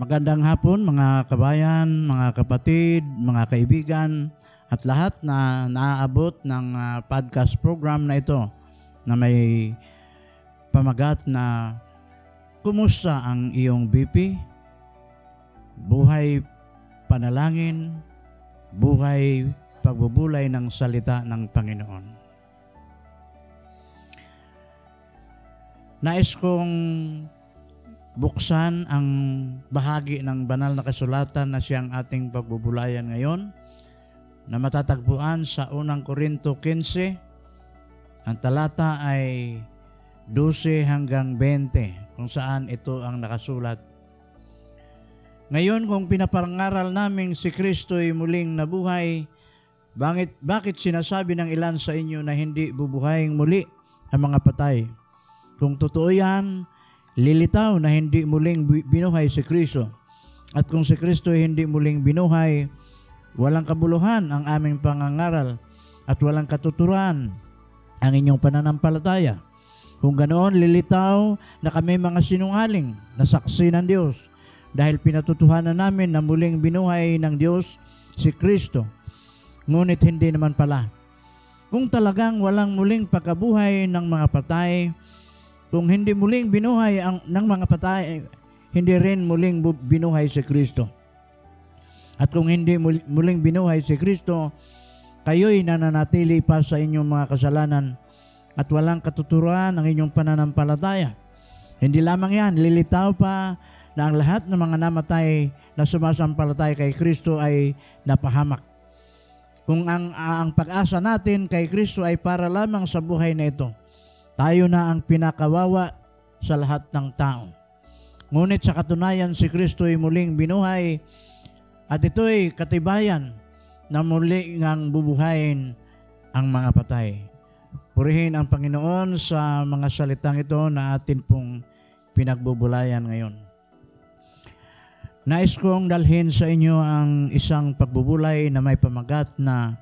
Magandang hapon mga kabayan, mga kapatid, mga kaibigan at lahat na naaabot ng ah, podcast program na ito na may pamagat na Kumusta ang iyong BP? Buhay panalangin, buhay pagbubulay ng salita ng Panginoon. Nais kong buksan ang bahagi ng banal na kasulatan na siyang ating pagbubulayan ngayon na matatagpuan sa unang Korinto 15. Ang talata ay 12 hanggang 20 kung saan ito ang nakasulat. Ngayon kung pinaparangaral namin si Kristo ay muling nabuhay, bakit, bakit sinasabi ng ilan sa inyo na hindi bubuhayin muli ang mga patay? Kung totoo yan, lilitaw na hindi muling binuhay si Kristo. At kung si Kristo hindi muling binuhay, walang kabuluhan ang aming pangangaral at walang katuturan ang inyong pananampalataya. Kung ganoon, lilitaw na kami mga sinungaling na saksi ng Diyos dahil pinatutuhanan namin na muling binuhay ng Diyos si Kristo. Ngunit hindi naman pala. Kung talagang walang muling pagkabuhay ng mga patay, kung hindi muling binuhay ang, ng mga patay, hindi rin muling binuhay si Kristo. At kung hindi mul- muling binuhay si Kristo, kayo'y nananatili pa sa inyong mga kasalanan at walang katuturan ang inyong pananampalataya. Hindi lamang yan, lilitaw pa na ang lahat ng mga namatay na sumasampalataya kay Kristo ay napahamak. Kung ang, ang pag-asa natin kay Kristo ay para lamang sa buhay na ito, tayo na ang pinakawawa sa lahat ng tao. Ngunit sa katunayan si Kristo ay muling binuhay at ito'y katibayan na muli ngang bubuhayin ang mga patay. Purihin ang Panginoon sa mga salitang ito na atin pong pinagbubulayan ngayon. Nais kong dalhin sa inyo ang isang pagbubulay na may pamagat na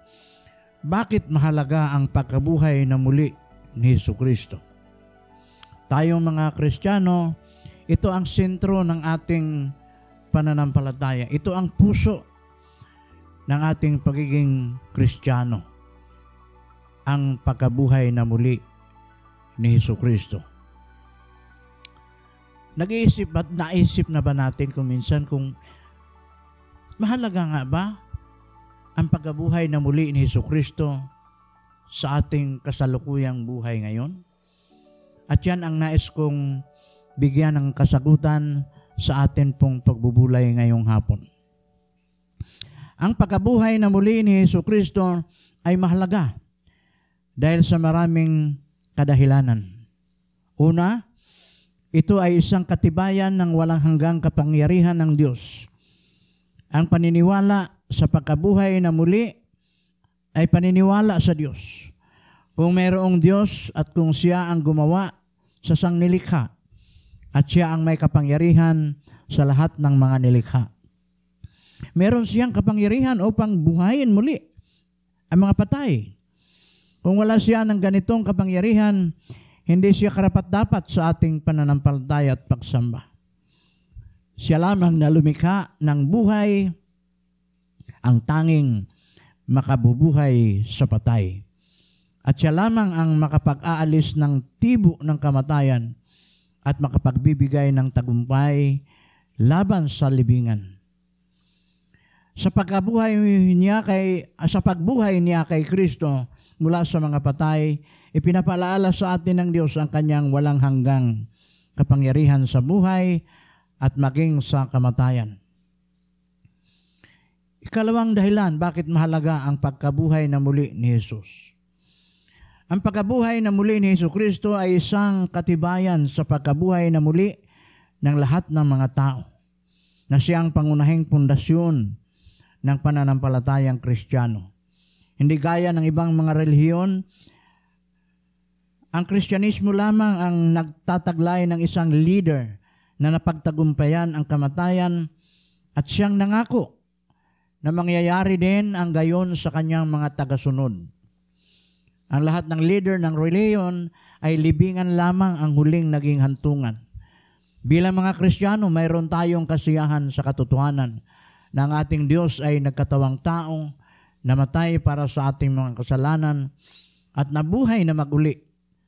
bakit mahalaga ang pagkabuhay na muli ni Hesus Kristo. Tayong mga Kristiyano, ito ang sentro ng ating pananampalataya. Ito ang puso ng ating pagiging Kristiyano ang pagkabuhay na muli ni Hesus Kristo. Nag-iisip at naisip na ba natin kung minsan kung mahalaga nga ba ang pagkabuhay na muli ni Hesus Kristo sa ating kasalukuyang buhay ngayon? At yan ang nais kong bigyan ng kasagutan sa atin pong pagbubulay ngayong hapon. Ang pagkabuhay na muli ni Hesus Kristo ay mahalaga dahil sa maraming kadahilanan. Una, ito ay isang katibayan ng walang hanggang kapangyarihan ng Diyos. Ang paniniwala sa pagkabuhay na muli ay paniniwala sa Diyos. Kung mayroong Diyos at kung siya ang gumawa sa sangnilikha at siya ang may kapangyarihan sa lahat ng mga nilikha. Meron siyang kapangyarihan upang buhayin muli ang mga patay. Kung wala siya ng ganitong kapangyarihan, hindi siya karapat-dapat sa ating pananampalataya at pagsamba. Siya lamang na lumikha ng buhay, ang tanging makabubuhay sa patay. At siya lamang ang makapag-aalis ng tibo ng kamatayan at makapagbibigay ng tagumpay laban sa libingan. Sa pagkabuhay niya kay sa pagbuhay niya kay Kristo mula sa mga patay, ipinapalaala sa atin ng Diyos ang kanyang walang hanggang kapangyarihan sa buhay at maging sa kamatayan. Ikalawang dahilan bakit mahalaga ang pagkabuhay na muli ni Jesus. Ang pagkabuhay na muli ni Hesus Kristo ay isang katibayan sa pagkabuhay na muli ng lahat ng mga tao na siyang pangunahing pundasyon ng pananampalatayang Kristiyano. Hindi gaya ng ibang mga relihiyon, ang Kristyanismo lamang ang nagtataglay ng isang leader na napagtagumpayan ang kamatayan at siyang nangako na mangyayari din ang gayon sa kanyang mga tagasunod. Ang lahat ng leader ng reliyon ay libingan lamang ang huling naging hantungan. Bilang mga Kristiyano, mayroon tayong kasiyahan sa katotohanan na ang ating Diyos ay nagkatawang taong namatay para sa ating mga kasalanan at nabuhay na maguli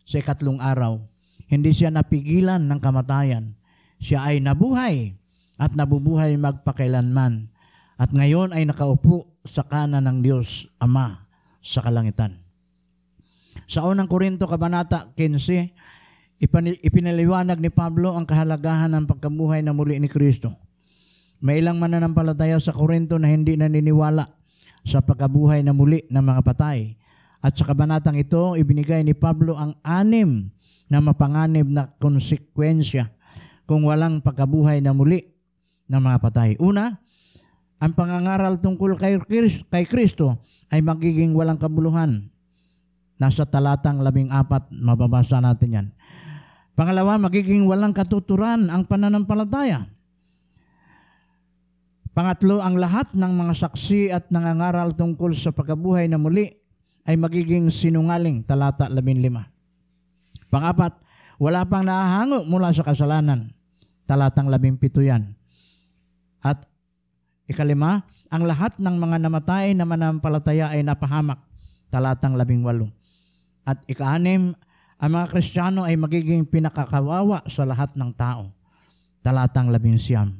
sa ikatlong araw. Hindi siya napigilan ng kamatayan. Siya ay nabuhay at nabubuhay magpakailanman. At ngayon ay nakaupo sa kanan ng Diyos Ama sa kalangitan. Sa unang Korinto, Kabanata 15, ipinaliwanag ni Pablo ang kahalagahan ng pagkabuhay na muli ni Kristo. May ilang mananampalataya sa Korinto na hindi naniniwala sa pagkabuhay na muli ng mga patay. At sa kabanatang ito, ibinigay ni Pablo ang anim na mapanganib na konsekwensya kung walang pagkabuhay na muli ng mga patay. Una, ang pangangaral tungkol kay, kay Kristo ay magiging walang kabuluhan. Nasa talatang labing apat, mababasa natin yan. Pangalawa, magiging walang katuturan ang pananampalataya. Pangatlo, ang lahat ng mga saksi at nangangaral tungkol sa pagkabuhay na muli ay magiging sinungaling, talata 15. Pangapat, wala pang nahahango mula sa kasalanan, talatang 17 yan. Ikalima, ang lahat ng mga namatay na manampalataya ay napahamak, talatang 18. At ikaanim, ang mga Kristiyano ay magiging pinakakawawa sa lahat ng tao. Talatang labing siyam.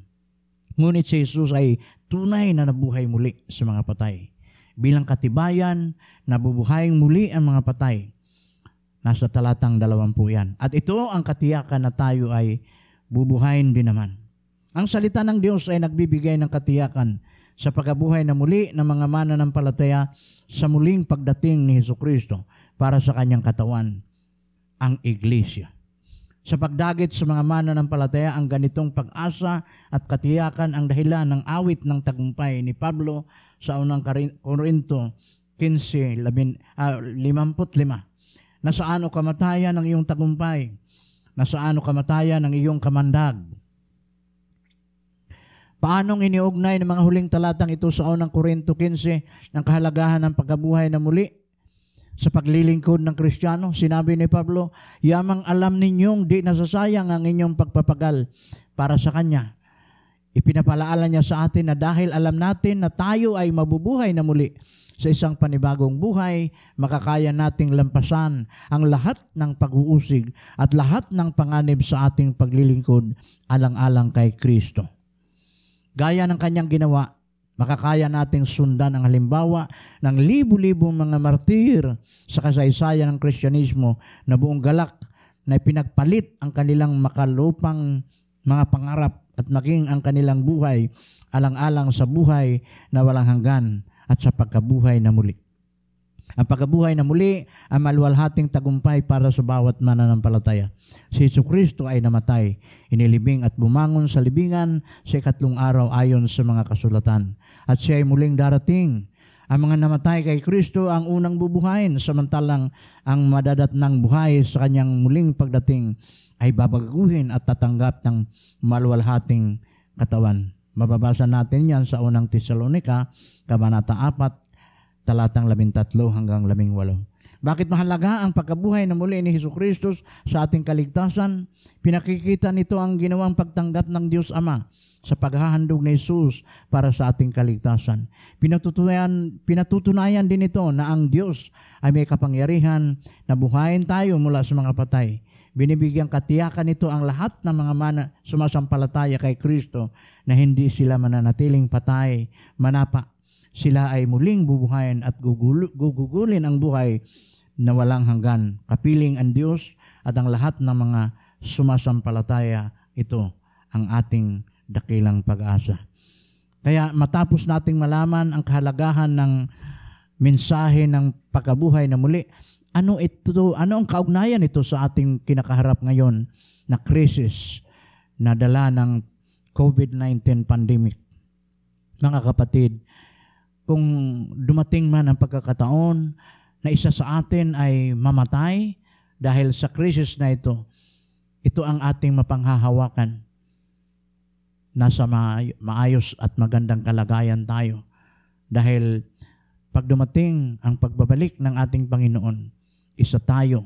Ngunit si Jesus ay tunay na nabuhay muli sa mga patay. Bilang katibayan, nabubuhay muli ang mga patay. Nasa talatang dalawampu yan. At ito ang katiyakan na tayo ay bubuhayin din naman. Ang salita ng Diyos ay nagbibigay ng katiyakan sa pagkabuhay na muli ng mga mananampalataya sa muling pagdating ni Heso Kristo para sa kanyang katawan ang iglesia. Sa pagdagit sa mga mananampalataya, ang ganitong pag-asa at katiyakan ang dahilan ng awit ng tagumpay ni Pablo sa unang Korinto 15, 55. Nasaan o kamatayan ng iyong tagumpay? Nasaan o kamatayan ng iyong kamandag? Paanong iniugnay ng mga huling talatang ito sa unang Korinto 15 ng kahalagahan ng pagkabuhay na muli? sa paglilingkod ng Kristiyano. Sinabi ni Pablo, yamang alam ninyong di nasasayang ang inyong pagpapagal para sa Kanya. Ipinapalaala niya sa atin na dahil alam natin na tayo ay mabubuhay na muli sa isang panibagong buhay, makakaya nating lampasan ang lahat ng pag-uusig at lahat ng panganib sa ating paglilingkod alang-alang kay Kristo. Gaya ng kanyang ginawa, Makakaya nating sundan ang halimbawa ng libu-libong mga martir sa kasaysayan ng Kristyanismo na buong galak na pinagpalit ang kanilang makalupang mga pangarap at maging ang kanilang buhay alang-alang sa buhay na walang hanggan at sa pagkabuhay na muli. Ang pagkabuhay na muli ang maluwalhating tagumpay para sa bawat mananampalataya. Si Yesu Kristo ay namatay, inilibing at bumangon sa libingan sa ikatlong araw ayon sa mga kasulatan. At siya ay muling darating. Ang mga namatay kay Kristo ang unang bubuhayin, samantalang ang madadat ng buhay sa kanyang muling pagdating ay babaguhin at tatanggap ng maluwalhating katawan. Mababasa natin yan sa unang Tesalonika, Kabanata 4, talatang 13 hanggang 18. Bakit mahalaga ang pagkabuhay na muli ni Hesus Kristus sa ating kaligtasan? Pinakikita nito ang ginawang pagtanggap ng Diyos Ama sa paghahandog ni Jesus para sa ating kaligtasan. Pinatutunayan, pinatutunayan din ito na ang Diyos ay may kapangyarihan na buhayin tayo mula sa mga patay. Binibigyan katiyakan nito ang lahat ng mga mana sumasampalataya kay Kristo na hindi sila mananatiling patay, manapa sila ay muling bubuhayin at gugugulin ang buhay na walang hanggan. Kapiling ang Diyos at ang lahat ng mga sumasampalataya ito ang ating dakilang pag-asa. Kaya matapos nating malaman ang kahalagahan ng mensahe ng pagkabuhay na muli, ano ito, ano ang kaugnayan ito sa ating kinakaharap ngayon na krisis na dala ng COVID-19 pandemic? Mga kapatid, kung dumating man ang pagkakataon na isa sa atin ay mamatay dahil sa krisis na ito, ito ang ating mapanghahawakan. Nasa maayos at magandang kalagayan tayo. Dahil pag dumating ang pagbabalik ng ating Panginoon, isa tayo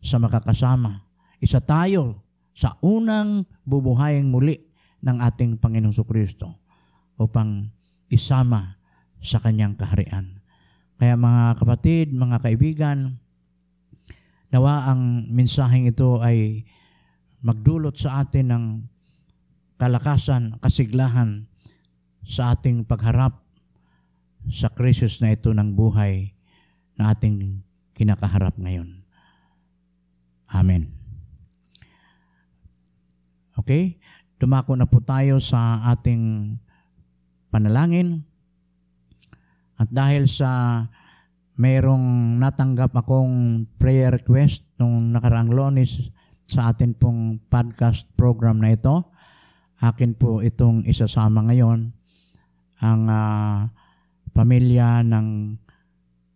sa makakasama. Isa tayo sa unang bubuhaying muli ng ating Panginoong Kristo upang isama sa kanyang kaharian. Kaya mga kapatid, mga kaibigan, nawa ang mensaheng ito ay magdulot sa atin ng kalakasan, kasiglahan sa ating pagharap sa krisis na ito ng buhay na ating kinakaharap ngayon. Amen. Okay? Dumako na po tayo sa ating panalangin. At dahil sa mayroong natanggap akong prayer request nung nakaraang lonis sa atin pong podcast program na ito, akin po itong isasama ngayon ang uh, pamilya ng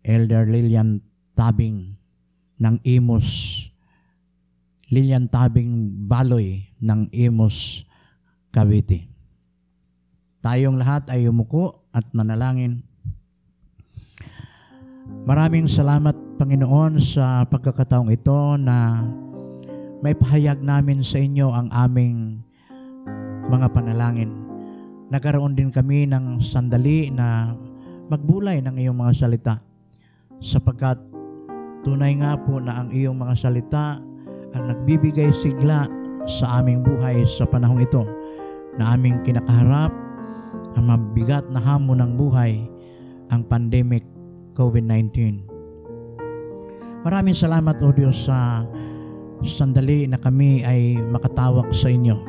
Elder Lilian Tabing ng Imus Lilian Tabing Baloy ng Imus Cavite. Tayong lahat ay umuko at manalangin. Maraming salamat Panginoon sa pagkakataong ito na may pahayag namin sa inyo ang aming mga panalangin. Nagkaroon din kami ng sandali na magbulay ng iyong mga salita sapagkat tunay nga po na ang iyong mga salita ang nagbibigay sigla sa aming buhay sa panahong ito na aming kinakaharap ang mabigat na hamon ng buhay, ang pandemic COVID-19. Maraming salamat o Diyos sa sandali na kami ay makatawag sa inyo.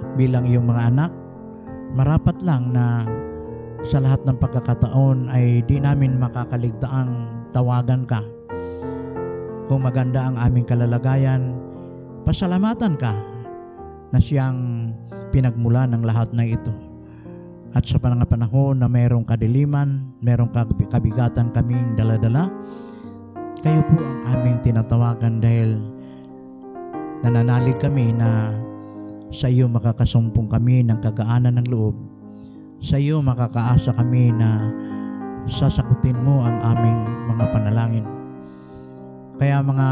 At bilang iyong mga anak, marapat lang na sa lahat ng pagkakataon ay di namin makakaligtaang tawagan ka kung maganda ang aming kalalagayan, pasalamatan ka na siyang pinagmula ng lahat na ito. At sa mga panahon na mayroong kadiliman, mayroong kabigatan kaming daladala, kayo po ang aming tinatawagan dahil nananalig kami na sa iyo makakasumpong kami ng kagaanan ng loob. Sa iyo makakaasa kami na sasakutin mo ang aming mga panalangin. Kaya mga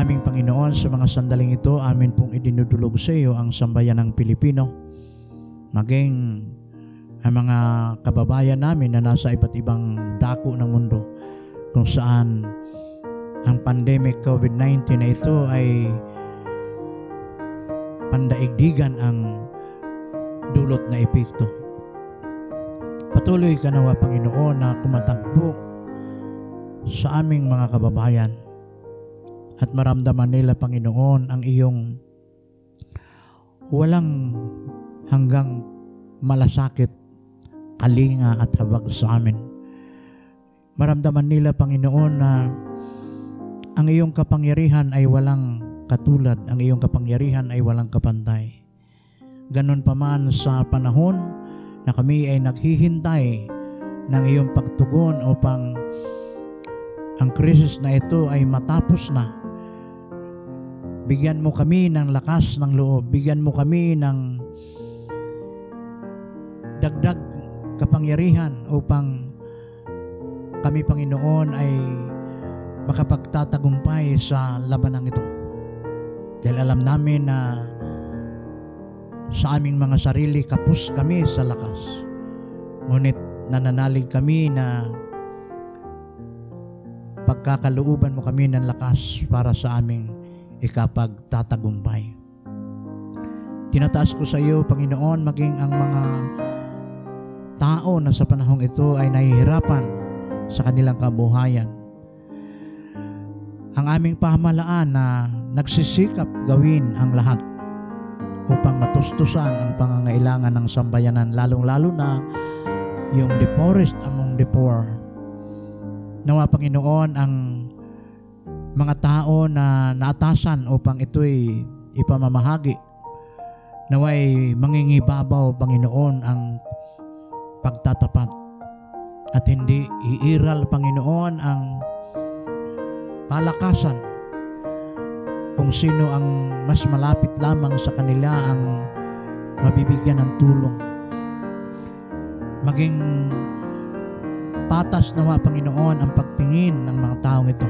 aming Panginoon, sa mga sandaling ito, amin pong idinudulog sa iyo ang sambayan ng Pilipino. Maging ang mga kababayan namin na nasa iba't ibang dako ng mundo kung saan ang pandemic COVID-19 na ito ay pandaigdigan ang dulot na epekto. Patuloy ka nawa Panginoon na kumatagpo sa aming mga kababayan at maramdaman nila, Panginoon, ang iyong walang hanggang malasakit, kalinga at habag sa amin. Maramdaman nila, Panginoon, na ang iyong kapangyarihan ay walang katulad, ang iyong kapangyarihan ay walang kapantay. Ganon pa man sa panahon na kami ay naghihintay ng iyong pagtugon upang ang krisis na ito ay matapos na. Bigyan mo kami ng lakas ng loob. Bigyan mo kami ng dagdag kapangyarihan upang kami, Panginoon, ay makapagtatagumpay sa labanang ito. Dahil alam namin na sa aming mga sarili, kapus kami sa lakas. Ngunit nananalig kami na pagkakalooban mo kami ng lakas para sa aming ikapagtatagumpay. Tinataas ko sa iyo, Panginoon, maging ang mga tao na sa panahong ito ay nahihirapan sa kanilang kabuhayan. Ang aming pamahalaan na nagsisikap gawin ang lahat upang matustusan ang pangangailangan ng sambayanan, lalong-lalo na yung the poorest among the poor Nawa Panginoon ang mga tao na naatasan upang ito'y ipamamahagi. Naway mangingibabaw Panginoon ang pagtatapat at hindi iiral Panginoon ang palakasan kung sino ang mas malapit lamang sa kanila ang mabibigyan ng tulong. Maging patas nawa Panginoon ang pagtingin ng mga taong ito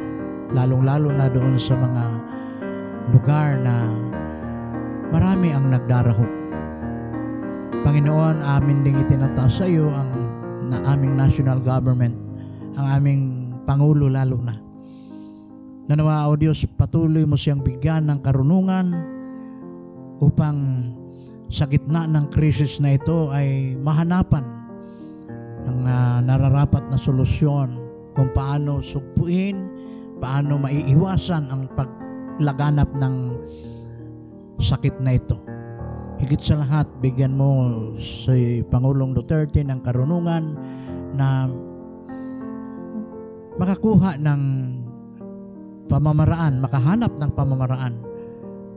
lalong-lalo na doon sa mga lugar na marami ang nagdarahop. Panginoon, amin ding itinataas sa iyo ang na aming national government, ang aming Pangulo lalo na. Nanawa o Diyos, patuloy mo siyang bigyan ng karunungan upang sa gitna ng krisis na ito ay mahanapan ng uh, nararapat na solusyon kung paano sugpuin, paano maiiwasan ang paglaganap ng sakit na ito. Higit sa lahat, bigyan mo si Pangulong Duterte ng karunungan na makakuha ng pamamaraan, makahanap ng pamamaraan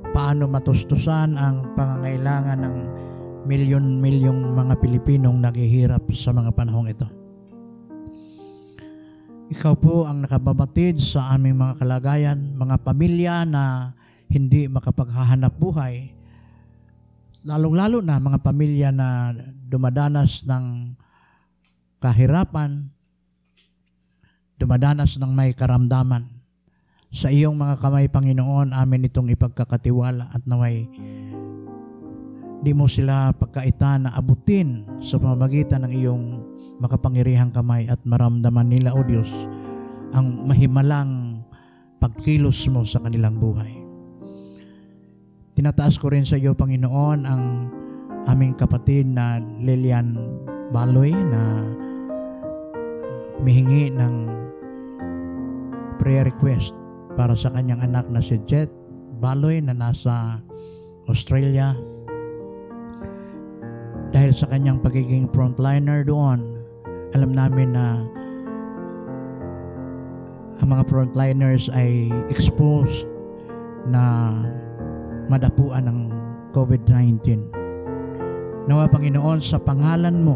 paano matustusan ang pangangailangan ng milyon-milyong mga Pilipinong naghihirap sa mga panahong ito. Ikaw po ang nakababatid sa aming mga kalagayan, mga pamilya na hindi makapaghahanap buhay, lalong-lalo na mga pamilya na dumadanas ng kahirapan, dumadanas ng may karamdaman. Sa iyong mga kamay, Panginoon, amin itong ipagkakatiwala at naway di mo sila pagkaitan na abutin sa pamamagitan ng iyong makapangyarihang kamay at maramdaman nila, O Diyos, ang mahimalang pagkilos mo sa kanilang buhay. Tinataas ko rin sa iyo, Panginoon, ang aming kapatid na Lilian Baloy na humihingi ng prayer request para sa kanyang anak na si Jet Baloy na nasa Australia. Dahil sa kanyang pagiging frontliner doon, alam namin na ang mga frontliners ay exposed na madapuan ng COVID-19. Nawa Panginoon, sa pangalan mo,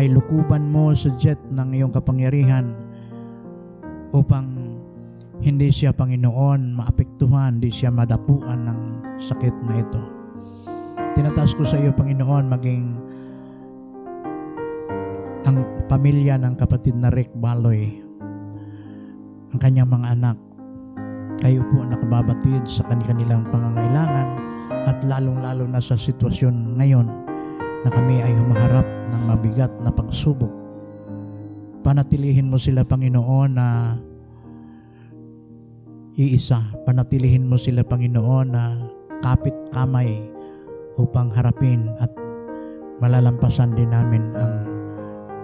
ay lukuban mo sa jet ng iyong kapangyarihan upang hindi siya Panginoon maapektuhan, hindi siya madapuan ng sakit na ito. Tinataas ko sa iyo, Panginoon, maging ang pamilya ng kapatid na Rick Baloy, ang kanyang mga anak, kayo po nakababatid sa kanilang pangangailangan at lalong-lalo na sa sitwasyon ngayon na kami ay humaharap ng mabigat na pagsubok. Panatilihin mo sila, Panginoon, na iisa. Panatilihin mo sila, Panginoon, na kapit kamay upang harapin at malalampasan din namin ang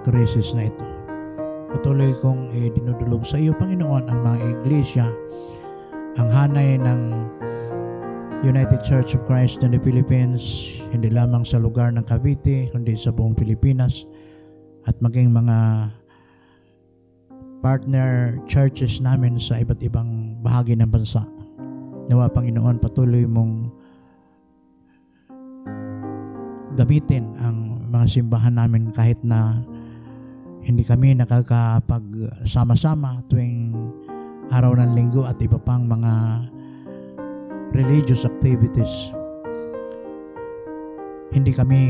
krisis na ito. Patuloy kong eh, dinudulog sa iyo, Panginoon, ang mga iglesia ang hanay ng United Church of Christ in the Philippines, hindi lamang sa lugar ng Cavite, kundi sa buong Pilipinas, at maging mga partner churches namin sa iba't ibang bahagi ng bansa. Nawa Panginoon, patuloy mong gamitin ang mga simbahan namin kahit na hindi kami nakakapagsama-sama tuwing araw ng linggo at iba pang mga religious activities. Hindi kami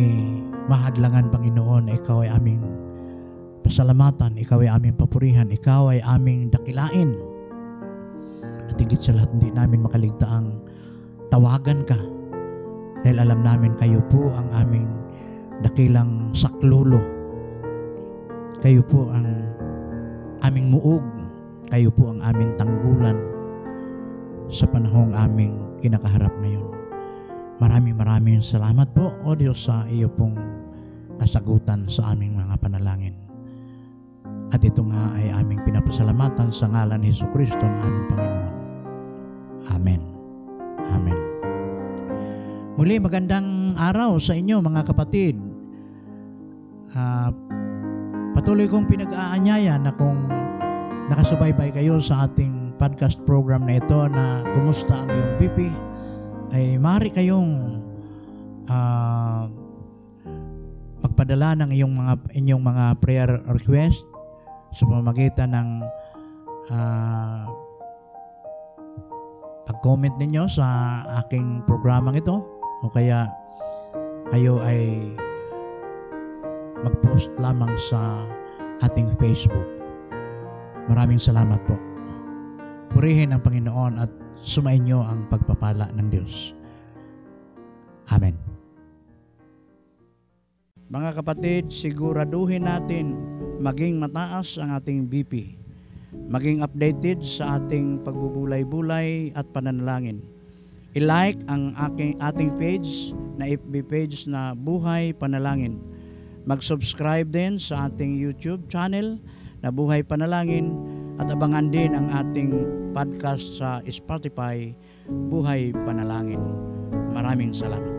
mahadlangan, Panginoon, Ikaw ay aming pasalamatan, Ikaw ay aming papurihan, Ikaw ay aming dakilain. At higit sa lahat, hindi namin makaligtaang tawagan ka dahil alam namin kayo po ang aming dakilang saklulo. Kayo po ang aming muog kayo po ang aming tanggulan sa panahong aming kinakaharap ngayon. Maraming maraming salamat po, O Diyos, sa iyo pong kasagutan sa aming mga panalangin. At ito nga ay aming pinapasalamatan sa ngalan ni Heso Kristo na aming Panginoon. Amen. Amen. Muli, magandang araw sa inyo mga kapatid. Uh, patuloy kong pinag-aanyaya na kung nakasubaybay kayo sa ating podcast program na ito na kumusta ang iyong pipi, ay maaari kayong uh, magpadala ng iyong mga inyong mga prayer request sa pamamagitan ng uh, pag-comment ninyo sa aking programang ito o kaya kayo ay mag-post lamang sa ating Facebook. Maraming salamat po. Purihin ang Panginoon at sumainyo ang pagpapala ng Diyos. Amen. Mga kapatid, siguraduhin natin maging mataas ang ating BP. Maging updated sa ating pagbubulay-bulay at pananalangin. I-like ang aking, ating page na FB page na Buhay Panalangin. Mag-subscribe din sa ating YouTube channel na Buhay Panalangin at abangan din ang ating podcast sa Spotify Buhay Panalangin. Maraming salamat.